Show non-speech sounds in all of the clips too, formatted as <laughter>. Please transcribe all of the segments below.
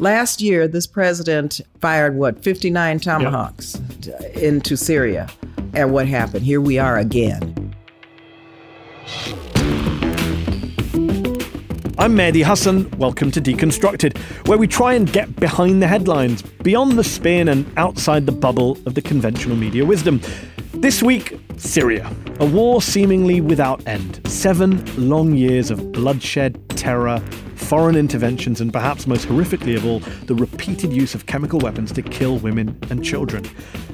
Last year, this president fired what, 59 tomahawks yep. into Syria. And what happened? Here we are again. I'm Mehdi Hasan. Welcome to Deconstructed, where we try and get behind the headlines, beyond the spin and outside the bubble of the conventional media wisdom. This week, Syria. A war seemingly without end. Seven long years of bloodshed, terror, foreign interventions, and perhaps most horrifically of all, the repeated use of chemical weapons to kill women and children.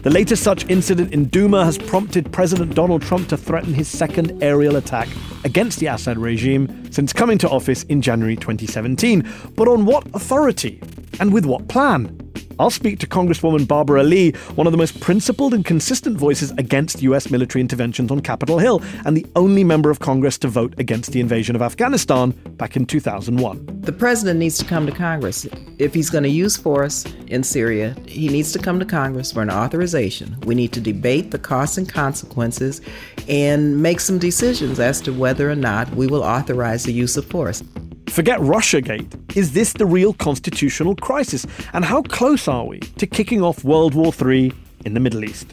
The latest such incident in Douma has prompted President Donald Trump to threaten his second aerial attack against the Assad regime since coming to office in January 2017. But on what authority? And with what plan? I'll speak to Congresswoman Barbara Lee, one of the most principled and consistent voices against US military interventions on Capitol Hill, and the only member of Congress to vote against the invasion of Afghanistan back in 2001. The president needs to come to Congress. If he's going to use force in Syria, he needs to come to Congress for an authorization. We need to debate the costs and consequences and make some decisions as to whether or not we will authorize the use of force. Forget Russiagate. Is this the real constitutional crisis? And how close are we to kicking off World War III in the Middle East?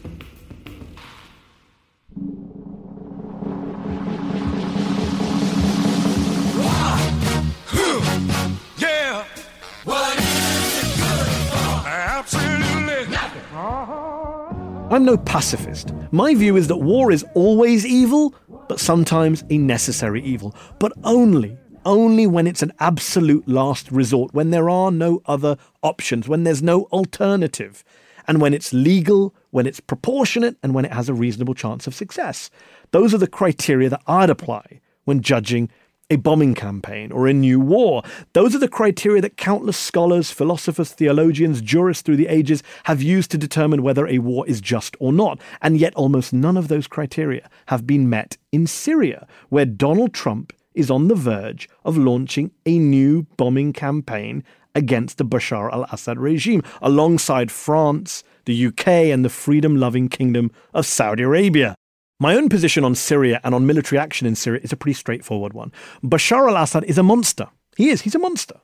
I'm no pacifist. My view is that war is always evil, but sometimes a necessary evil, but only only when it's an absolute last resort, when there are no other options, when there's no alternative, and when it's legal, when it's proportionate, and when it has a reasonable chance of success. Those are the criteria that I'd apply when judging a bombing campaign or a new war. Those are the criteria that countless scholars, philosophers, theologians, jurists through the ages have used to determine whether a war is just or not. And yet, almost none of those criteria have been met in Syria, where Donald Trump is on the verge of launching a new bombing campaign against the Bashar al Assad regime, alongside France, the UK, and the freedom loving Kingdom of Saudi Arabia. My own position on Syria and on military action in Syria is a pretty straightforward one. Bashar al Assad is a monster. He is, he's a monster.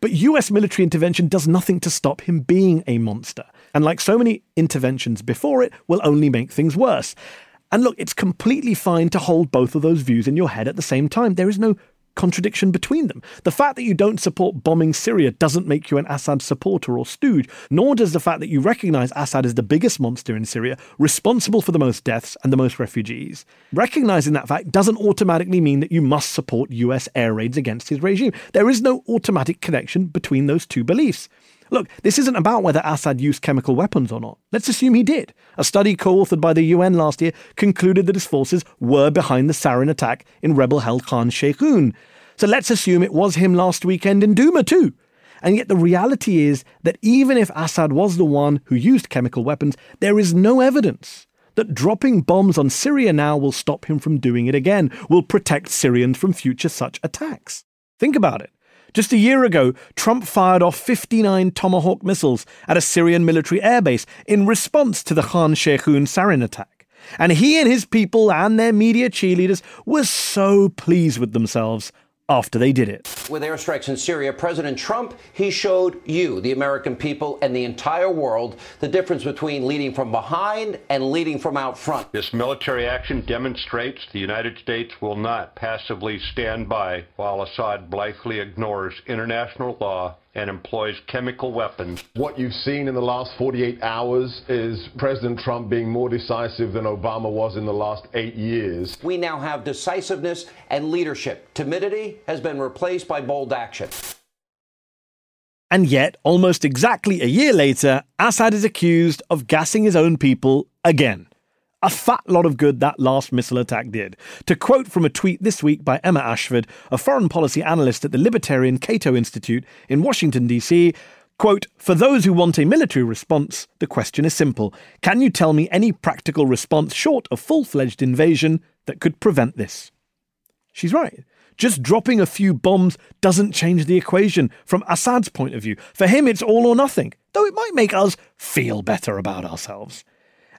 But US military intervention does nothing to stop him being a monster. And like so many interventions before it, will only make things worse. And look, it's completely fine to hold both of those views in your head at the same time. There is no contradiction between them. The fact that you don't support bombing Syria doesn't make you an Assad supporter or stooge, nor does the fact that you recognize Assad as the biggest monster in Syria, responsible for the most deaths and the most refugees. Recognizing that fact doesn't automatically mean that you must support US air raids against his regime. There is no automatic connection between those two beliefs. Look, this isn't about whether Assad used chemical weapons or not. Let's assume he did. A study co authored by the UN last year concluded that his forces were behind the sarin attack in rebel held Khan Sheikhoun. So let's assume it was him last weekend in Douma too. And yet the reality is that even if Assad was the one who used chemical weapons, there is no evidence that dropping bombs on Syria now will stop him from doing it again, will protect Syrians from future such attacks. Think about it. Just a year ago, Trump fired off 59 Tomahawk missiles at a Syrian military airbase in response to the Khan Sheikhoun sarin attack. And he and his people and their media cheerleaders were so pleased with themselves after they did it. With airstrikes in Syria, President Trump, he showed you, the American people, and the entire world the difference between leading from behind and leading from out front. This military action demonstrates the United States will not passively stand by while Assad blithely ignores international law and employs chemical weapons. What you've seen in the last 48 hours is President Trump being more decisive than Obama was in the last eight years. We now have decisiveness and leadership. Timidity has been replaced by bold action. And yet, almost exactly a year later, Assad is accused of gassing his own people again. A fat lot of good that last missile attack did. To quote from a tweet this week by Emma Ashford, a foreign policy analyst at the Libertarian Cato Institute in Washington, D.C., Quote, for those who want a military response, the question is simple. Can you tell me any practical response short of full fledged invasion that could prevent this? She's right. Just dropping a few bombs doesn't change the equation from Assad's point of view. For him, it's all or nothing, though it might make us feel better about ourselves.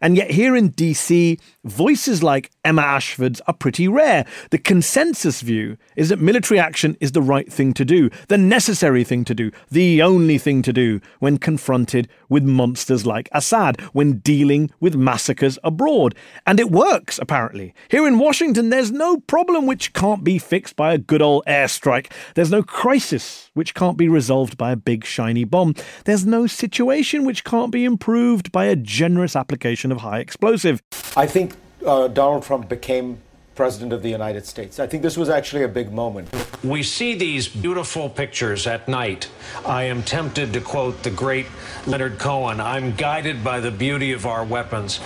And yet, here in DC, voices like Emma Ashford's are pretty rare. The consensus view is that military action is the right thing to do, the necessary thing to do, the only thing to do when confronted with monsters like Assad, when dealing with massacres abroad. And it works, apparently. Here in Washington, there's no problem which can't be fixed by a good old airstrike. There's no crisis which can't be resolved by a big shiny bomb. There's no situation which can't be improved by a generous application of high explosive. I think uh, Donald Trump became president of the United States. I think this was actually a big moment. We see these beautiful pictures at night. I am tempted to quote the great Leonard Cohen I'm guided by the beauty of our weapons.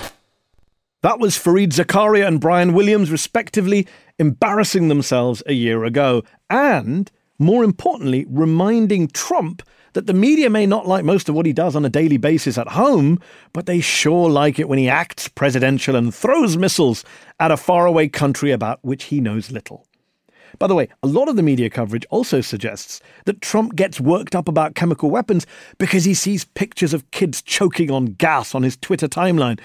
That was Fareed Zakaria and Brian Williams, respectively, embarrassing themselves a year ago, and, more importantly, reminding Trump that the media may not like most of what he does on a daily basis at home, but they sure like it when he acts presidential and throws missiles at a faraway country about which he knows little. By the way, a lot of the media coverage also suggests that Trump gets worked up about chemical weapons because he sees pictures of kids choking on gas on his Twitter timeline,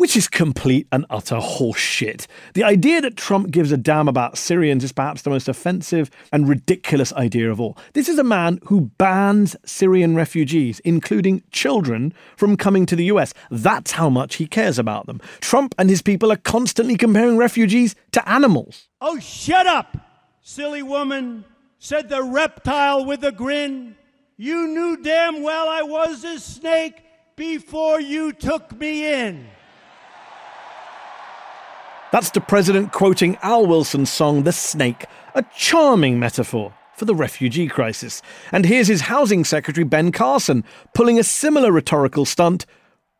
which is complete and utter horseshit. The idea that Trump gives a damn about Syrians is perhaps the most offensive and ridiculous idea of all. This is a man who bans Syrian refugees, including children, from coming to the US. That's how much he cares about them. Trump and his people are constantly comparing refugees to animals. Oh, shut up, silly woman, said the reptile with a grin. You knew damn well I was a snake before you took me in. That's the president quoting Al Wilson's song The Snake, a charming metaphor for the refugee crisis. And here's his housing secretary, Ben Carson, pulling a similar rhetorical stunt,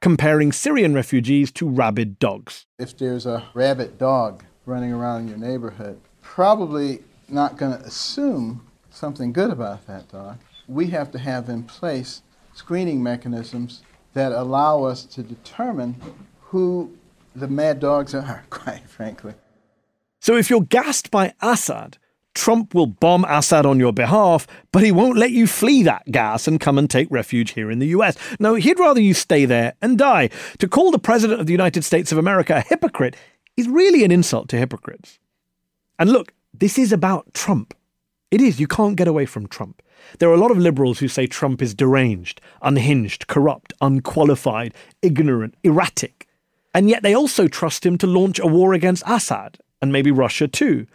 comparing Syrian refugees to rabid dogs. If there's a rabid dog running around in your neighborhood, probably not going to assume something good about that dog. We have to have in place screening mechanisms that allow us to determine who the mad dogs are, <laughs> quite frankly. So if you're gassed by Assad, Trump will bomb Assad on your behalf, but he won't let you flee that gas and come and take refuge here in the US. No, he'd rather you stay there and die. To call the President of the United States of America a hypocrite is really an insult to hypocrites. And look, this is about Trump. It is. You can't get away from Trump. There are a lot of liberals who say Trump is deranged, unhinged, corrupt, unqualified, ignorant, erratic. And yet they also trust him to launch a war against Assad, and maybe Russia too.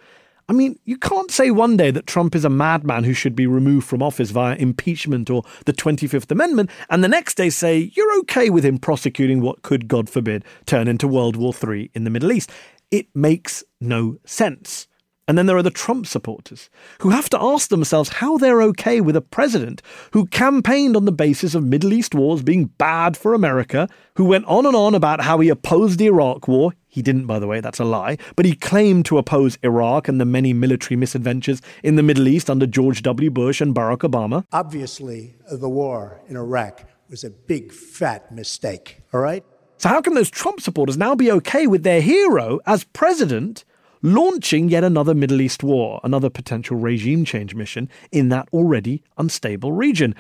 I mean, you can't say one day that Trump is a madman who should be removed from office via impeachment or the 25th Amendment, and the next day say you're okay with him prosecuting what could, God forbid, turn into World War III in the Middle East. It makes no sense. And then there are the Trump supporters who have to ask themselves how they're okay with a president who campaigned on the basis of Middle East wars being bad for America, who went on and on about how he opposed the Iraq war. He didn't, by the way, that's a lie. But he claimed to oppose Iraq and the many military misadventures in the Middle East under George W. Bush and Barack Obama. Obviously, the war in Iraq was a big, fat mistake, all right? So, how can those Trump supporters now be okay with their hero as president? Launching yet another Middle East war, another potential regime change mission in that already unstable region.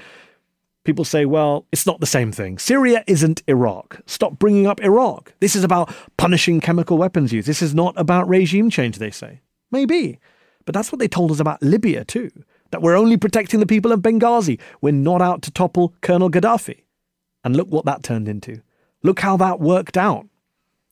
People say, well, it's not the same thing. Syria isn't Iraq. Stop bringing up Iraq. This is about punishing chemical weapons use. This is not about regime change, they say. Maybe. But that's what they told us about Libya, too. That we're only protecting the people of Benghazi. We're not out to topple Colonel Gaddafi. And look what that turned into. Look how that worked out.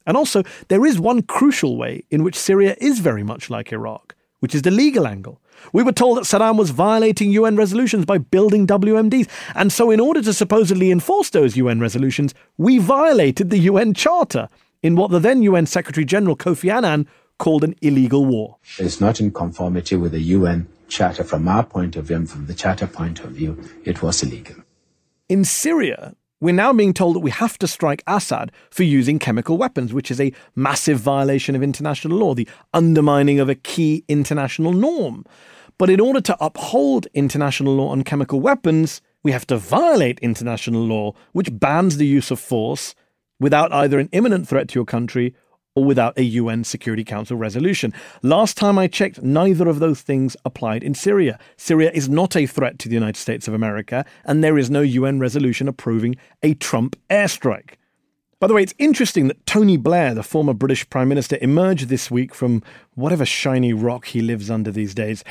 And also, there is one crucial way in which Syria is very much like Iraq, which is the legal angle. We were told that Saddam was violating UN resolutions by building WMDs, and so in order to supposedly enforce those UN resolutions, we violated the UN Charter in what the then UN Secretary General Kofi Annan called an illegal war. It's not in conformity with the UN Charter from our point of view, and from the Charter point of view, it was illegal. In Syria, we're now being told that we have to strike Assad for using chemical weapons, which is a massive violation of international law, the undermining of a key international norm. But in order to uphold international law on chemical weapons, we have to violate international law, which bans the use of force without either an imminent threat to your country or without a UN Security Council resolution. Last time I checked, neither of those things applied in Syria. Syria is not a threat to the United States of America, and there is no UN resolution approving a Trump airstrike. By the way, it's interesting that Tony Blair, the former British Prime Minister, emerged this week from whatever shiny rock he lives under these days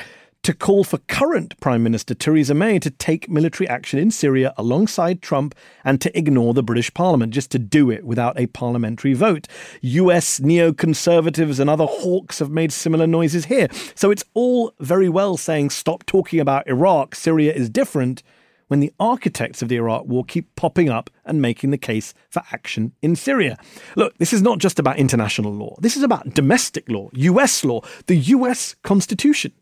to call for current Prime Minister Theresa May to take military action in Syria alongside Trump and to ignore the British Parliament, just to do it without a parliamentary vote. US neoconservatives and other hawks have made similar noises here. So it's all very well saying stop talking about Iraq, Syria is different, when the architects of the Iraq war keep popping up and making the case for action in Syria. Look, this is not just about international law. This is about domestic law, US law, the US Constitution.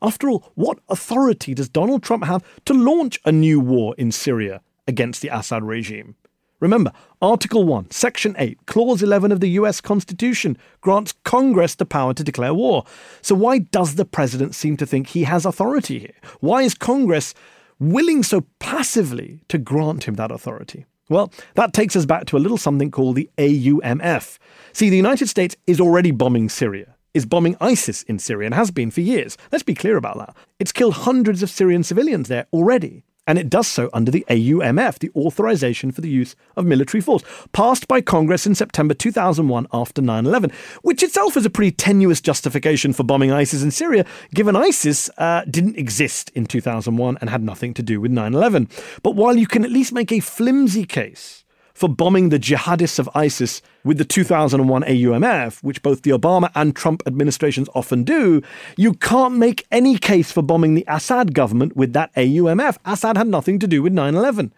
After all, what authority does Donald Trump have to launch a new war in Syria against the Assad regime? Remember, Article 1, Section 8, Clause 11 of the US Constitution grants Congress the power to declare war. So, why does the president seem to think he has authority here? Why is Congress willing so passively to grant him that authority? Well, that takes us back to a little something called the AUMF. See, the United States is already bombing Syria is bombing ISIS in Syria and has been for years. Let's be clear about that. It's killed hundreds of Syrian civilians there already. And it does so under the AUMF, the Authorization for the Use of Military Force, passed by Congress in September 2001 after 9 11, which itself is a pretty tenuous justification for bombing ISIS in Syria, given ISIS uh, didn't exist in 2001 and had nothing to do with 9 11. But while you can at least make a flimsy case for bombing the jihadists of ISIS with the 2001 AUMF, which both the Obama and Trump administrations often do, you can't make any case for bombing the Assad government with that AUMF. Assad had nothing to do with 9 11.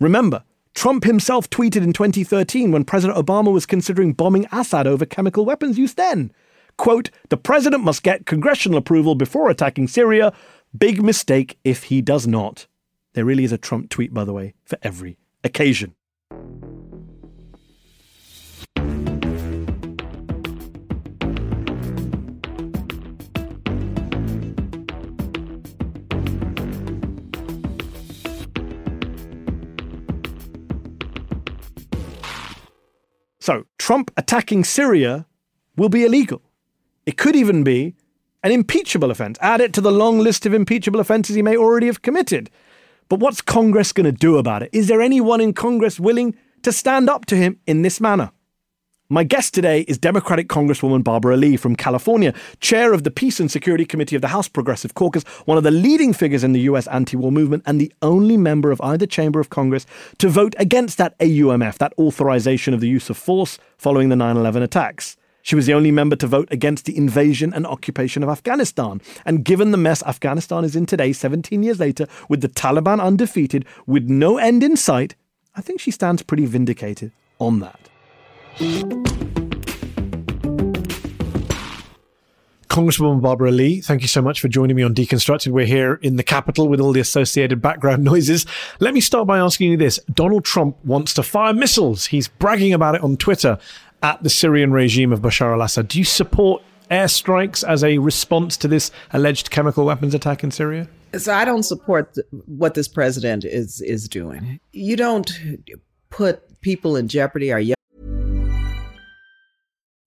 Remember, Trump himself tweeted in 2013 when President Obama was considering bombing Assad over chemical weapons use then. Quote, the president must get congressional approval before attacking Syria. Big mistake if he does not. There really is a Trump tweet, by the way, for every occasion. So, Trump attacking Syria will be illegal. It could even be an impeachable offense. Add it to the long list of impeachable offenses he may already have committed. But what's Congress going to do about it? Is there anyone in Congress willing to stand up to him in this manner? My guest today is Democratic Congresswoman Barbara Lee from California, chair of the Peace and Security Committee of the House Progressive Caucus, one of the leading figures in the U.S. anti war movement, and the only member of either chamber of Congress to vote against that AUMF, that authorization of the use of force following the 9 11 attacks. She was the only member to vote against the invasion and occupation of Afghanistan. And given the mess Afghanistan is in today, 17 years later, with the Taliban undefeated, with no end in sight, I think she stands pretty vindicated on that. Congresswoman Barbara Lee, thank you so much for joining me on Deconstructed. We're here in the Capitol with all the associated background <laughs> noises. Let me start by asking you this. Donald Trump wants to fire missiles. He's bragging about it on Twitter at the Syrian regime of Bashar al Assad. Do you support airstrikes as a response to this alleged chemical weapons attack in Syria? So I don't support what this president is is doing. You don't put people in jeopardy or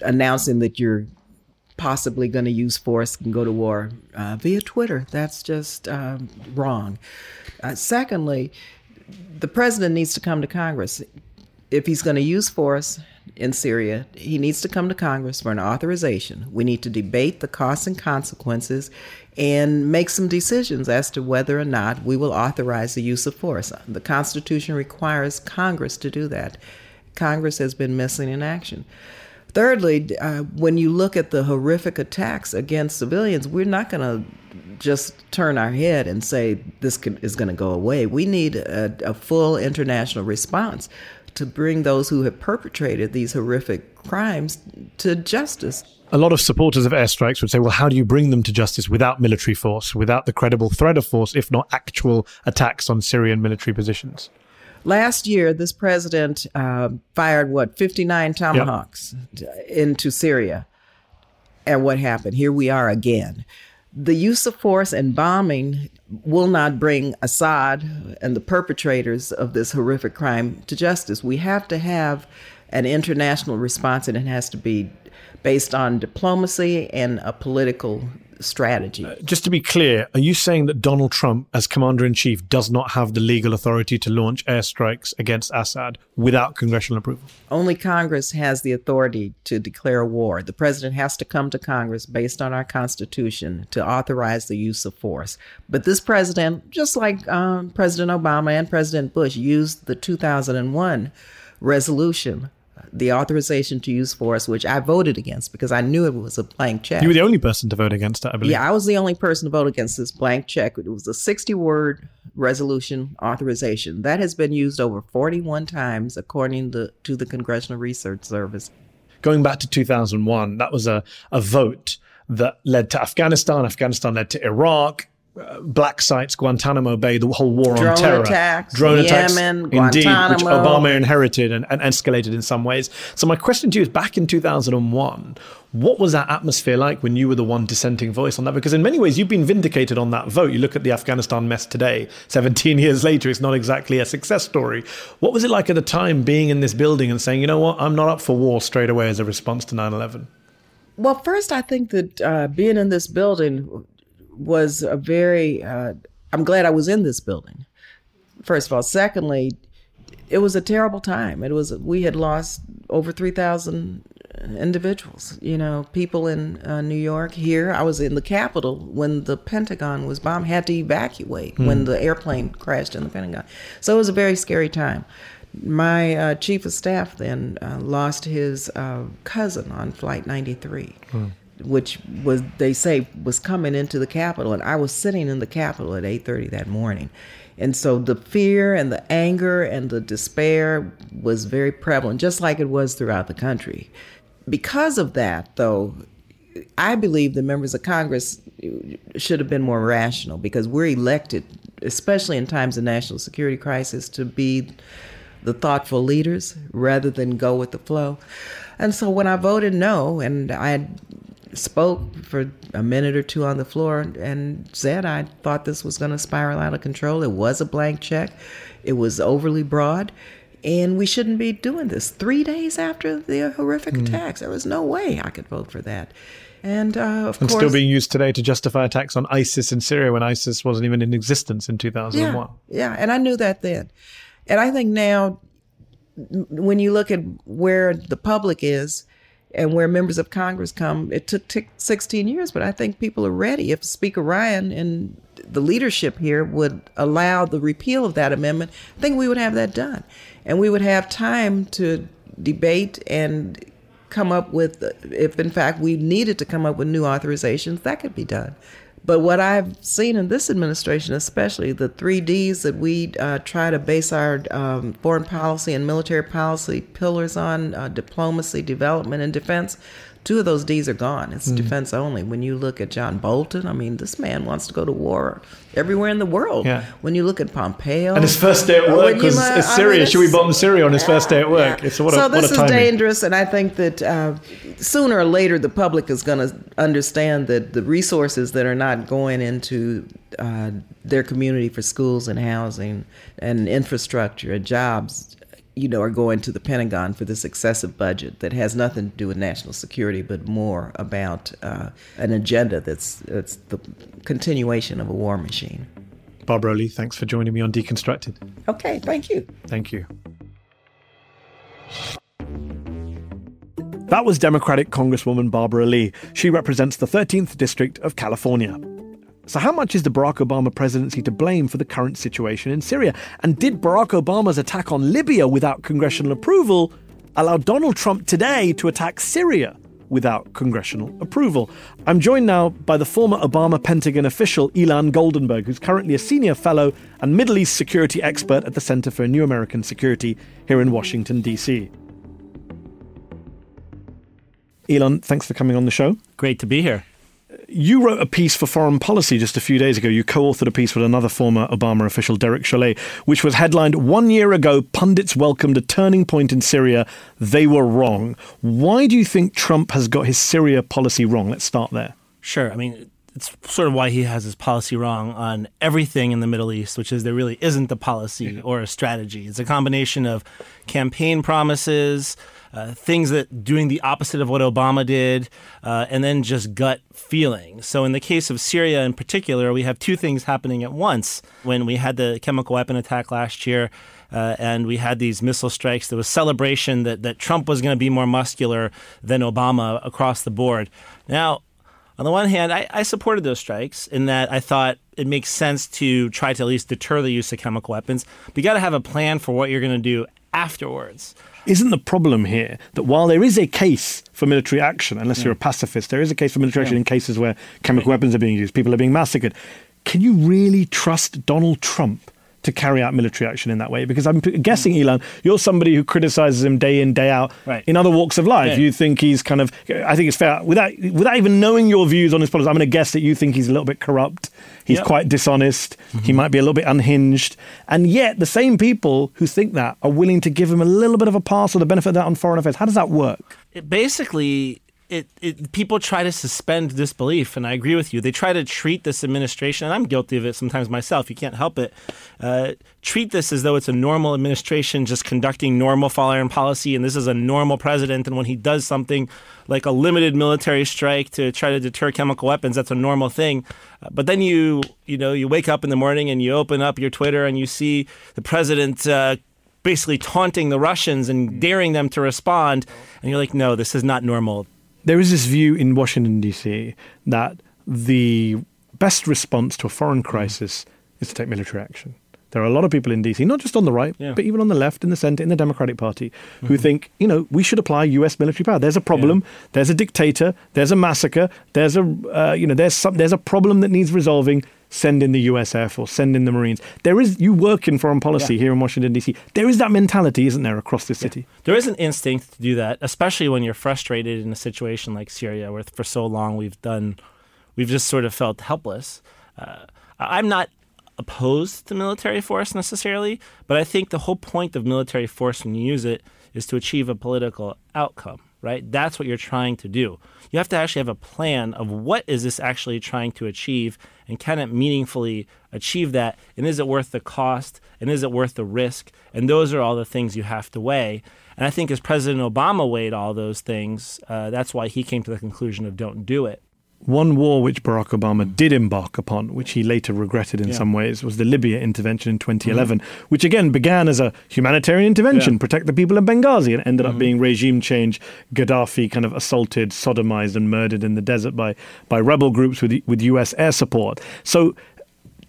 announcing that you're possibly going to use force and go to war uh, via Twitter. That's just um, wrong. Uh, secondly, the president needs to come to Congress. If he's going to use force in Syria, he needs to come to Congress for an authorization. We need to debate the costs and consequences and make some decisions as to whether or not we will authorize the use of force. The Constitution requires Congress to do that. Congress has been missing in action. Thirdly, uh, when you look at the horrific attacks against civilians, we're not going to just turn our head and say this can, is going to go away. We need a, a full international response to bring those who have perpetrated these horrific crimes to justice. A lot of supporters of airstrikes would say, well, how do you bring them to justice without military force, without the credible threat of force, if not actual attacks on Syrian military positions? Last year, this president uh, fired what 59 tomahawks yep. into Syria, and what happened? Here we are again. The use of force and bombing will not bring Assad and the perpetrators of this horrific crime to justice. We have to have an international response, and it has to be based on diplomacy and a political strategy. Uh, just to be clear, are you saying that Donald Trump, as commander in chief, does not have the legal authority to launch airstrikes against Assad without congressional approval? Only Congress has the authority to declare war. The president has to come to Congress based on our Constitution to authorize the use of force. But this president, just like um, President Obama and President Bush, used the 2001 resolution the authorization to use force, which I voted against because I knew it was a blank check. You were the only person to vote against it, I believe. Yeah, I was the only person to vote against this blank check. It was a 60 word resolution authorization. That has been used over 41 times, according to, to the Congressional Research Service. Going back to 2001, that was a, a vote that led to Afghanistan. Afghanistan led to Iraq black sites, Guantanamo Bay, the whole war drone on terror, Drone attacks, drone Yemen, attacks, indeed, which Obama inherited and, and, escalated in some ways. So my question to you is: back in 2001, what was that atmosphere like when you were the one dissenting voice on that? Because in many ways, you've been vindicated on that vote. You look at the Afghanistan mess today, 17 <laughs> years later, it's not exactly a success story. What was it like at the time being in this building and saying, you know what, I'm not up for war straight away as a response to 9 11? Well, first, I think that uh, being in this building was a very, uh, I'm glad I was in this building, first of all. Secondly, it was a terrible time. It was, we had lost over 3,000 individuals, you know, people in uh, New York here. I was in the Capitol when the Pentagon was bombed, had to evacuate mm. when the airplane crashed in the Pentagon. So it was a very scary time. My uh, chief of staff then uh, lost his uh, cousin on Flight 93. Mm which was they say was coming into the Capitol, and I was sitting in the Capitol at eight thirty that morning, and so the fear and the anger and the despair was very prevalent, just like it was throughout the country. Because of that, though, I believe the members of Congress should have been more rational because we're elected, especially in times of national security crisis, to be the thoughtful leaders rather than go with the flow. And so when I voted no, and I spoke for a minute or two on the floor and said I thought this was going to spiral out of control. It was a blank check, it was overly broad, and we shouldn't be doing this. Three days after the horrific mm. attacks, there was no way I could vote for that. And uh, of and course, still being used today to justify attacks on ISIS in Syria when ISIS wasn't even in existence in 2001. Yeah, yeah, and I knew that then. And I think now, when you look at where the public is, and where members of Congress come, it took t- 16 years, but I think people are ready. If Speaker Ryan and the leadership here would allow the repeal of that amendment, I think we would have that done. And we would have time to debate and come up with, if in fact we needed to come up with new authorizations, that could be done. But what I've seen in this administration, especially the three Ds that we uh, try to base our um, foreign policy and military policy pillars on uh, diplomacy, development, and defense Two of those D's are gone. It's Mm. defense only. When you look at John Bolton, I mean, this man wants to go to war everywhere in the world. Yeah. When you look at Pompeo, And his first day at work was is I Syria. mean, Should we bomb Syria on his first day at work? It's what a, so what this a is dangerous, and I think that uh, sooner or later the public is going to understand that the resources that are not going into uh, their community for schools and housing and infrastructure and jobs, you know, are going to the Pentagon for this excessive budget that has nothing to do with national security, but more about uh, an agenda that's that's the continuation of a war machine. Barbara Lee, thanks for joining me on Deconstructed. Okay, thank you. Thank you. That was Democratic Congresswoman Barbara Lee. She represents the 13th District of California. So, how much is the Barack Obama presidency to blame for the current situation in Syria? And did Barack Obama's attack on Libya without congressional approval allow Donald Trump today to attack Syria without congressional approval? I'm joined now by the former Obama Pentagon official Ilan Goldenberg, who's currently a senior fellow and Middle East security expert at the Center for New American Security here in Washington, D.C. Ilan, thanks for coming on the show. Great to be here. You wrote a piece for Foreign Policy just a few days ago. You co authored a piece with another former Obama official, Derek Chollet, which was headlined One Year Ago, Pundits Welcomed a Turning Point in Syria. They were wrong. Why do you think Trump has got his Syria policy wrong? Let's start there. Sure. I mean, it's sort of why he has his policy wrong on everything in the Middle East, which is there really isn't a policy mm-hmm. or a strategy. It's a combination of campaign promises, uh, things that doing the opposite of what Obama did, uh, and then just gut feeling. So, in the case of Syria in particular, we have two things happening at once. When we had the chemical weapon attack last year, uh, and we had these missile strikes. There was celebration that, that Trump was going to be more muscular than Obama across the board. Now, on the one hand, I, I supported those strikes in that I thought it makes sense to try to at least deter the use of chemical weapons. But you got to have a plan for what you're going to do afterwards. Isn't the problem here that while there is a case for military action, unless you're a pacifist, there is a case for military action in cases where chemical weapons are being used, people are being massacred. Can you really trust Donald Trump to carry out military action in that way? Because I'm guessing, Ilan, you're somebody who criticizes him day in, day out Right. in other walks of life. Yeah. You think he's kind of, I think it's fair, without, without even knowing your views on his policies, I'm going to guess that you think he's a little bit corrupt. He's Yep. quite dishonest. He mm-hmm. might be a little bit unhinged. And yet, the same people who think that are willing to give him a little bit of a pass or the benefit of that on foreign affairs. How does that work? It basically, it, it people try to suspend disbelief, and I agree with you. They try to treat this administration, and I'm guilty of it sometimes myself. You can't help it. Uh, treat this as though it's a normal administration just conducting normal foreign policy, and this is a normal president. And when he does something like a limited military strike to try to deter chemical weapons, that's a normal thing. Uh, but then you, you know, you wake up in the morning and you open up your Twitter and you see the president. Uh, basically taunting the Russians and daring them to respond. And you're like, no, this is not normal. There is this view in Washington, D.C., that the best response to a foreign crisis is to take military action. There are a lot of people in DC, not just on the right, Yeah. but even on the left, in the center, in the Democratic Party, who think, you know, we should apply U.S. military power. There's a problem. There's a dictator. There's a massacre. There's a, uh, you know, there's some, there's a problem that needs resolving. Send in the U.S. Air Force. Send in the Marines. There is. You work in foreign policy Yeah. here in Washington D.C. There is that mentality, isn't there, across the city? There is an instinct to do that, especially when you're frustrated in a situation like Syria, where for so long we've done, we've just sort of felt helpless. Uh, I'm not opposed to military force necessarily, but I think the whole point of military force when you use it is to achieve a political outcome, right? That's what you're trying to do. You have to actually have a plan of what is this actually trying to achieve and can it meaningfully achieve that and is it worth the cost and is it worth the risk? And those are all the things you have to weigh. And I think as President Obama weighed all those things, uh, that's why he came to the conclusion of don't do it. One war which Barack Obama did embark upon, which he later regretted in Yeah. some ways, was the Libya intervention in 2011, mm-hmm. which again began as a humanitarian intervention, Yeah. protect the people of Benghazi, and ended up mm-hmm. being regime change. Gaddafi kind of assaulted, sodomized, and murdered in the desert by, by rebel groups with, with US air support. So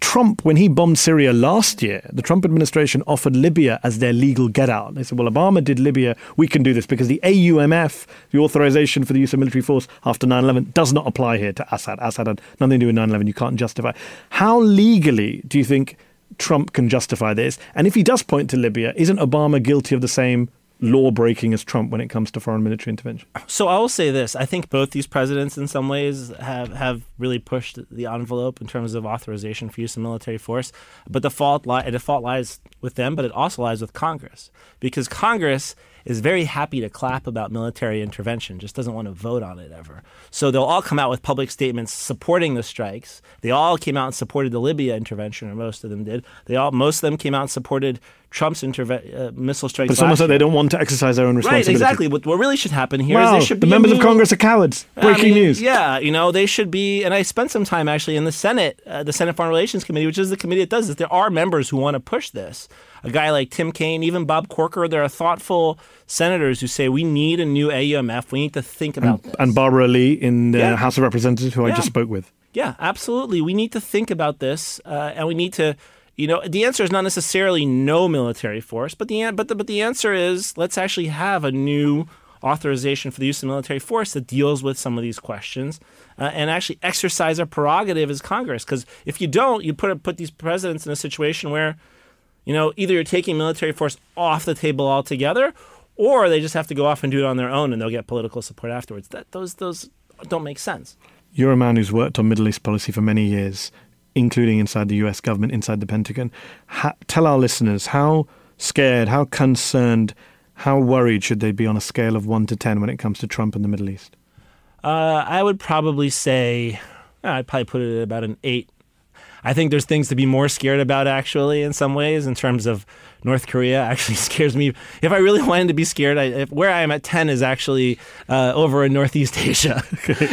Trump, when he bombed Syria last year, the Trump administration offered Libya as their legal get out. They said, well, Obama did Libya, we can do this because the AUMF, the authorization for the use of military force after 9 11, does not apply here to Assad. Assad had nothing to do with 9 11. You can't justify. How legally do you think Trump can justify this? And if he does point to Libya, isn't Obama guilty of the same law breaking as Trump when it comes to foreign military intervention. So I will say this: I think both these presidents, in some ways, have have really pushed the envelope in terms of authorization for use of military force. But the fault li- the fault lies with them, but it also lies with Congress because Congress is very happy to clap about military intervention, just doesn't want to vote on it ever. So they'll all come out with public statements supporting the strikes. They all came out and supported the Libya intervention, or most of them did. They all, most of them came out and supported Trump's interve- uh, missile strikes. But it's almost like they don't want to exercise their own responsibility. Right, exactly. What, what really should happen here is Wow, there should the members of Congress are cowards. I Breaking mean, news. Yeah, you know, they should be, and I spent some time actually in the Senate, uh, the Senate Foreign Relations Committee, which is the committee that does this. There are members who want to push this. A guy like Tim Kaine, even Bob Corker, there are thoughtful senators who say we need a new AUMF. We need to think about this. And Barbara Lee in the Yeah. House of Representatives, who I just spoke with. Yeah, absolutely. We need to think about this, uh, and we need to, you know, the answer is not necessarily no military force, but the but the, but the answer is let's actually have a new authorization for the use of military force that deals with some of these questions, uh, and actually exercise our prerogative as Congress. Because if you don't, you put put these presidents in a situation where, you know, either you're taking military force off the table altogether, or they just have to go off and do it on their own, and they'll get political support afterwards. That those those don't make sense. You're a man who's worked on Middle East policy for many years, including inside the US government, inside the Pentagon. Ha- tell our listeners how scared, how concerned, how worried should they be on a scale of 1 to 10 when it comes to Trump and the Middle East? Uh, I would probably say uh, I'd probably put it at about an eight. I think there's things to be more scared about actually in some ways in terms of North Korea <laughs> actually scares me. If I really wanted to be scared, I, if, where I am at 10 is actually uh, over in Northeast <laughs> Asia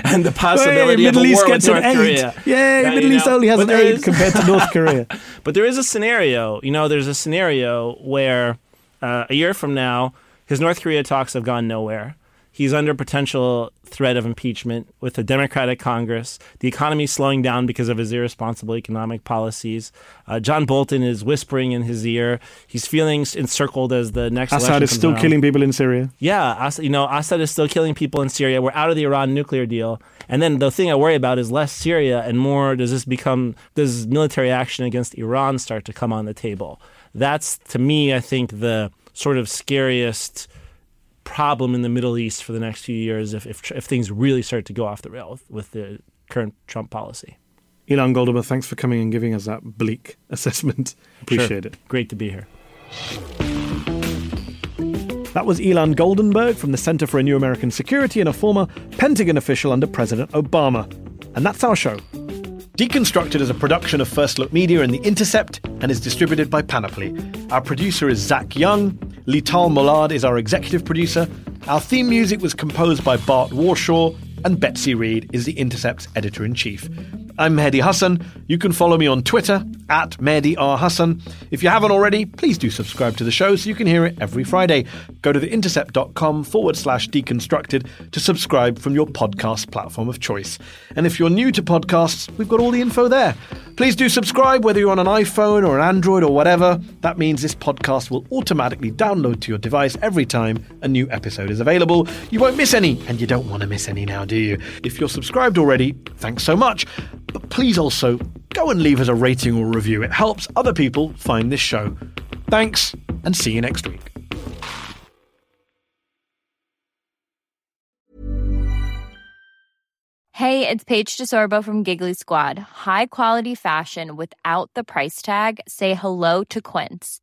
and the possibility Hey, of Middle East war gets with an eight. Korea. Yay, Yeah, Middle East know, only has an eight is- compared to North Korea. <laughs> but there is a scenario, you know, there's a scenario where uh, a year from now, his North Korea talks have gone nowhere. He's under potential threat of impeachment with a Democratic Congress. The economy is slowing down because of his irresponsible economic policies. Uh, John Bolton is whispering in his ear. He's feeling encircled as the next Assad is still around. killing people in Syria. Yeah, you know, Assad is still killing people in Syria. We're out of the Iran nuclear deal. And then the thing I worry about is less Syria and more does this become, does military action against Iran start to come on the table? That's, to me, I think, the sort of scariest problem in the Middle East for the next few years if, if, if things really start to go off the rail with, with the current Trump policy. Ilan Goldberg, thanks for coming and giving us that bleak <laughs> assessment. Appreciate Sure. it. Great to be here. That was Ilan Goldenberg from the Center for a New American Security and a former Pentagon official under President Obama. And that's our show. Deconstructed is a production of First Look Media and The Intercept and is distributed by Panoply. Our producer is Zach Young. Leital Molad is our executive producer. Our theme music was composed by Bart Warshaw, and Betsy Reed is The Intercept's editor in chief. I'm Mehdi Hasan. You can follow me on Twitter at Mehdi R. Hasan. If you haven't already, please do subscribe to the show so you can hear it every Friday. Go to theintercept.com forward slash deconstructed to subscribe from your podcast platform of choice. And if you're new to podcasts, we've got all the info there. Please do subscribe whether you're on an iPhone or an Android or whatever. That means this podcast will automatically download to your device every time a new episode is available. You won't miss any, and you don't want to miss any now, do you? If you're subscribed already, thanks so much. But please also go and leave us a rating or review. It helps other people find this show. Thanks, and see you next week. Hey, it's Paige DeSorbo from Giggly Squad. High quality fashion without the price tag. Say hello to Quince.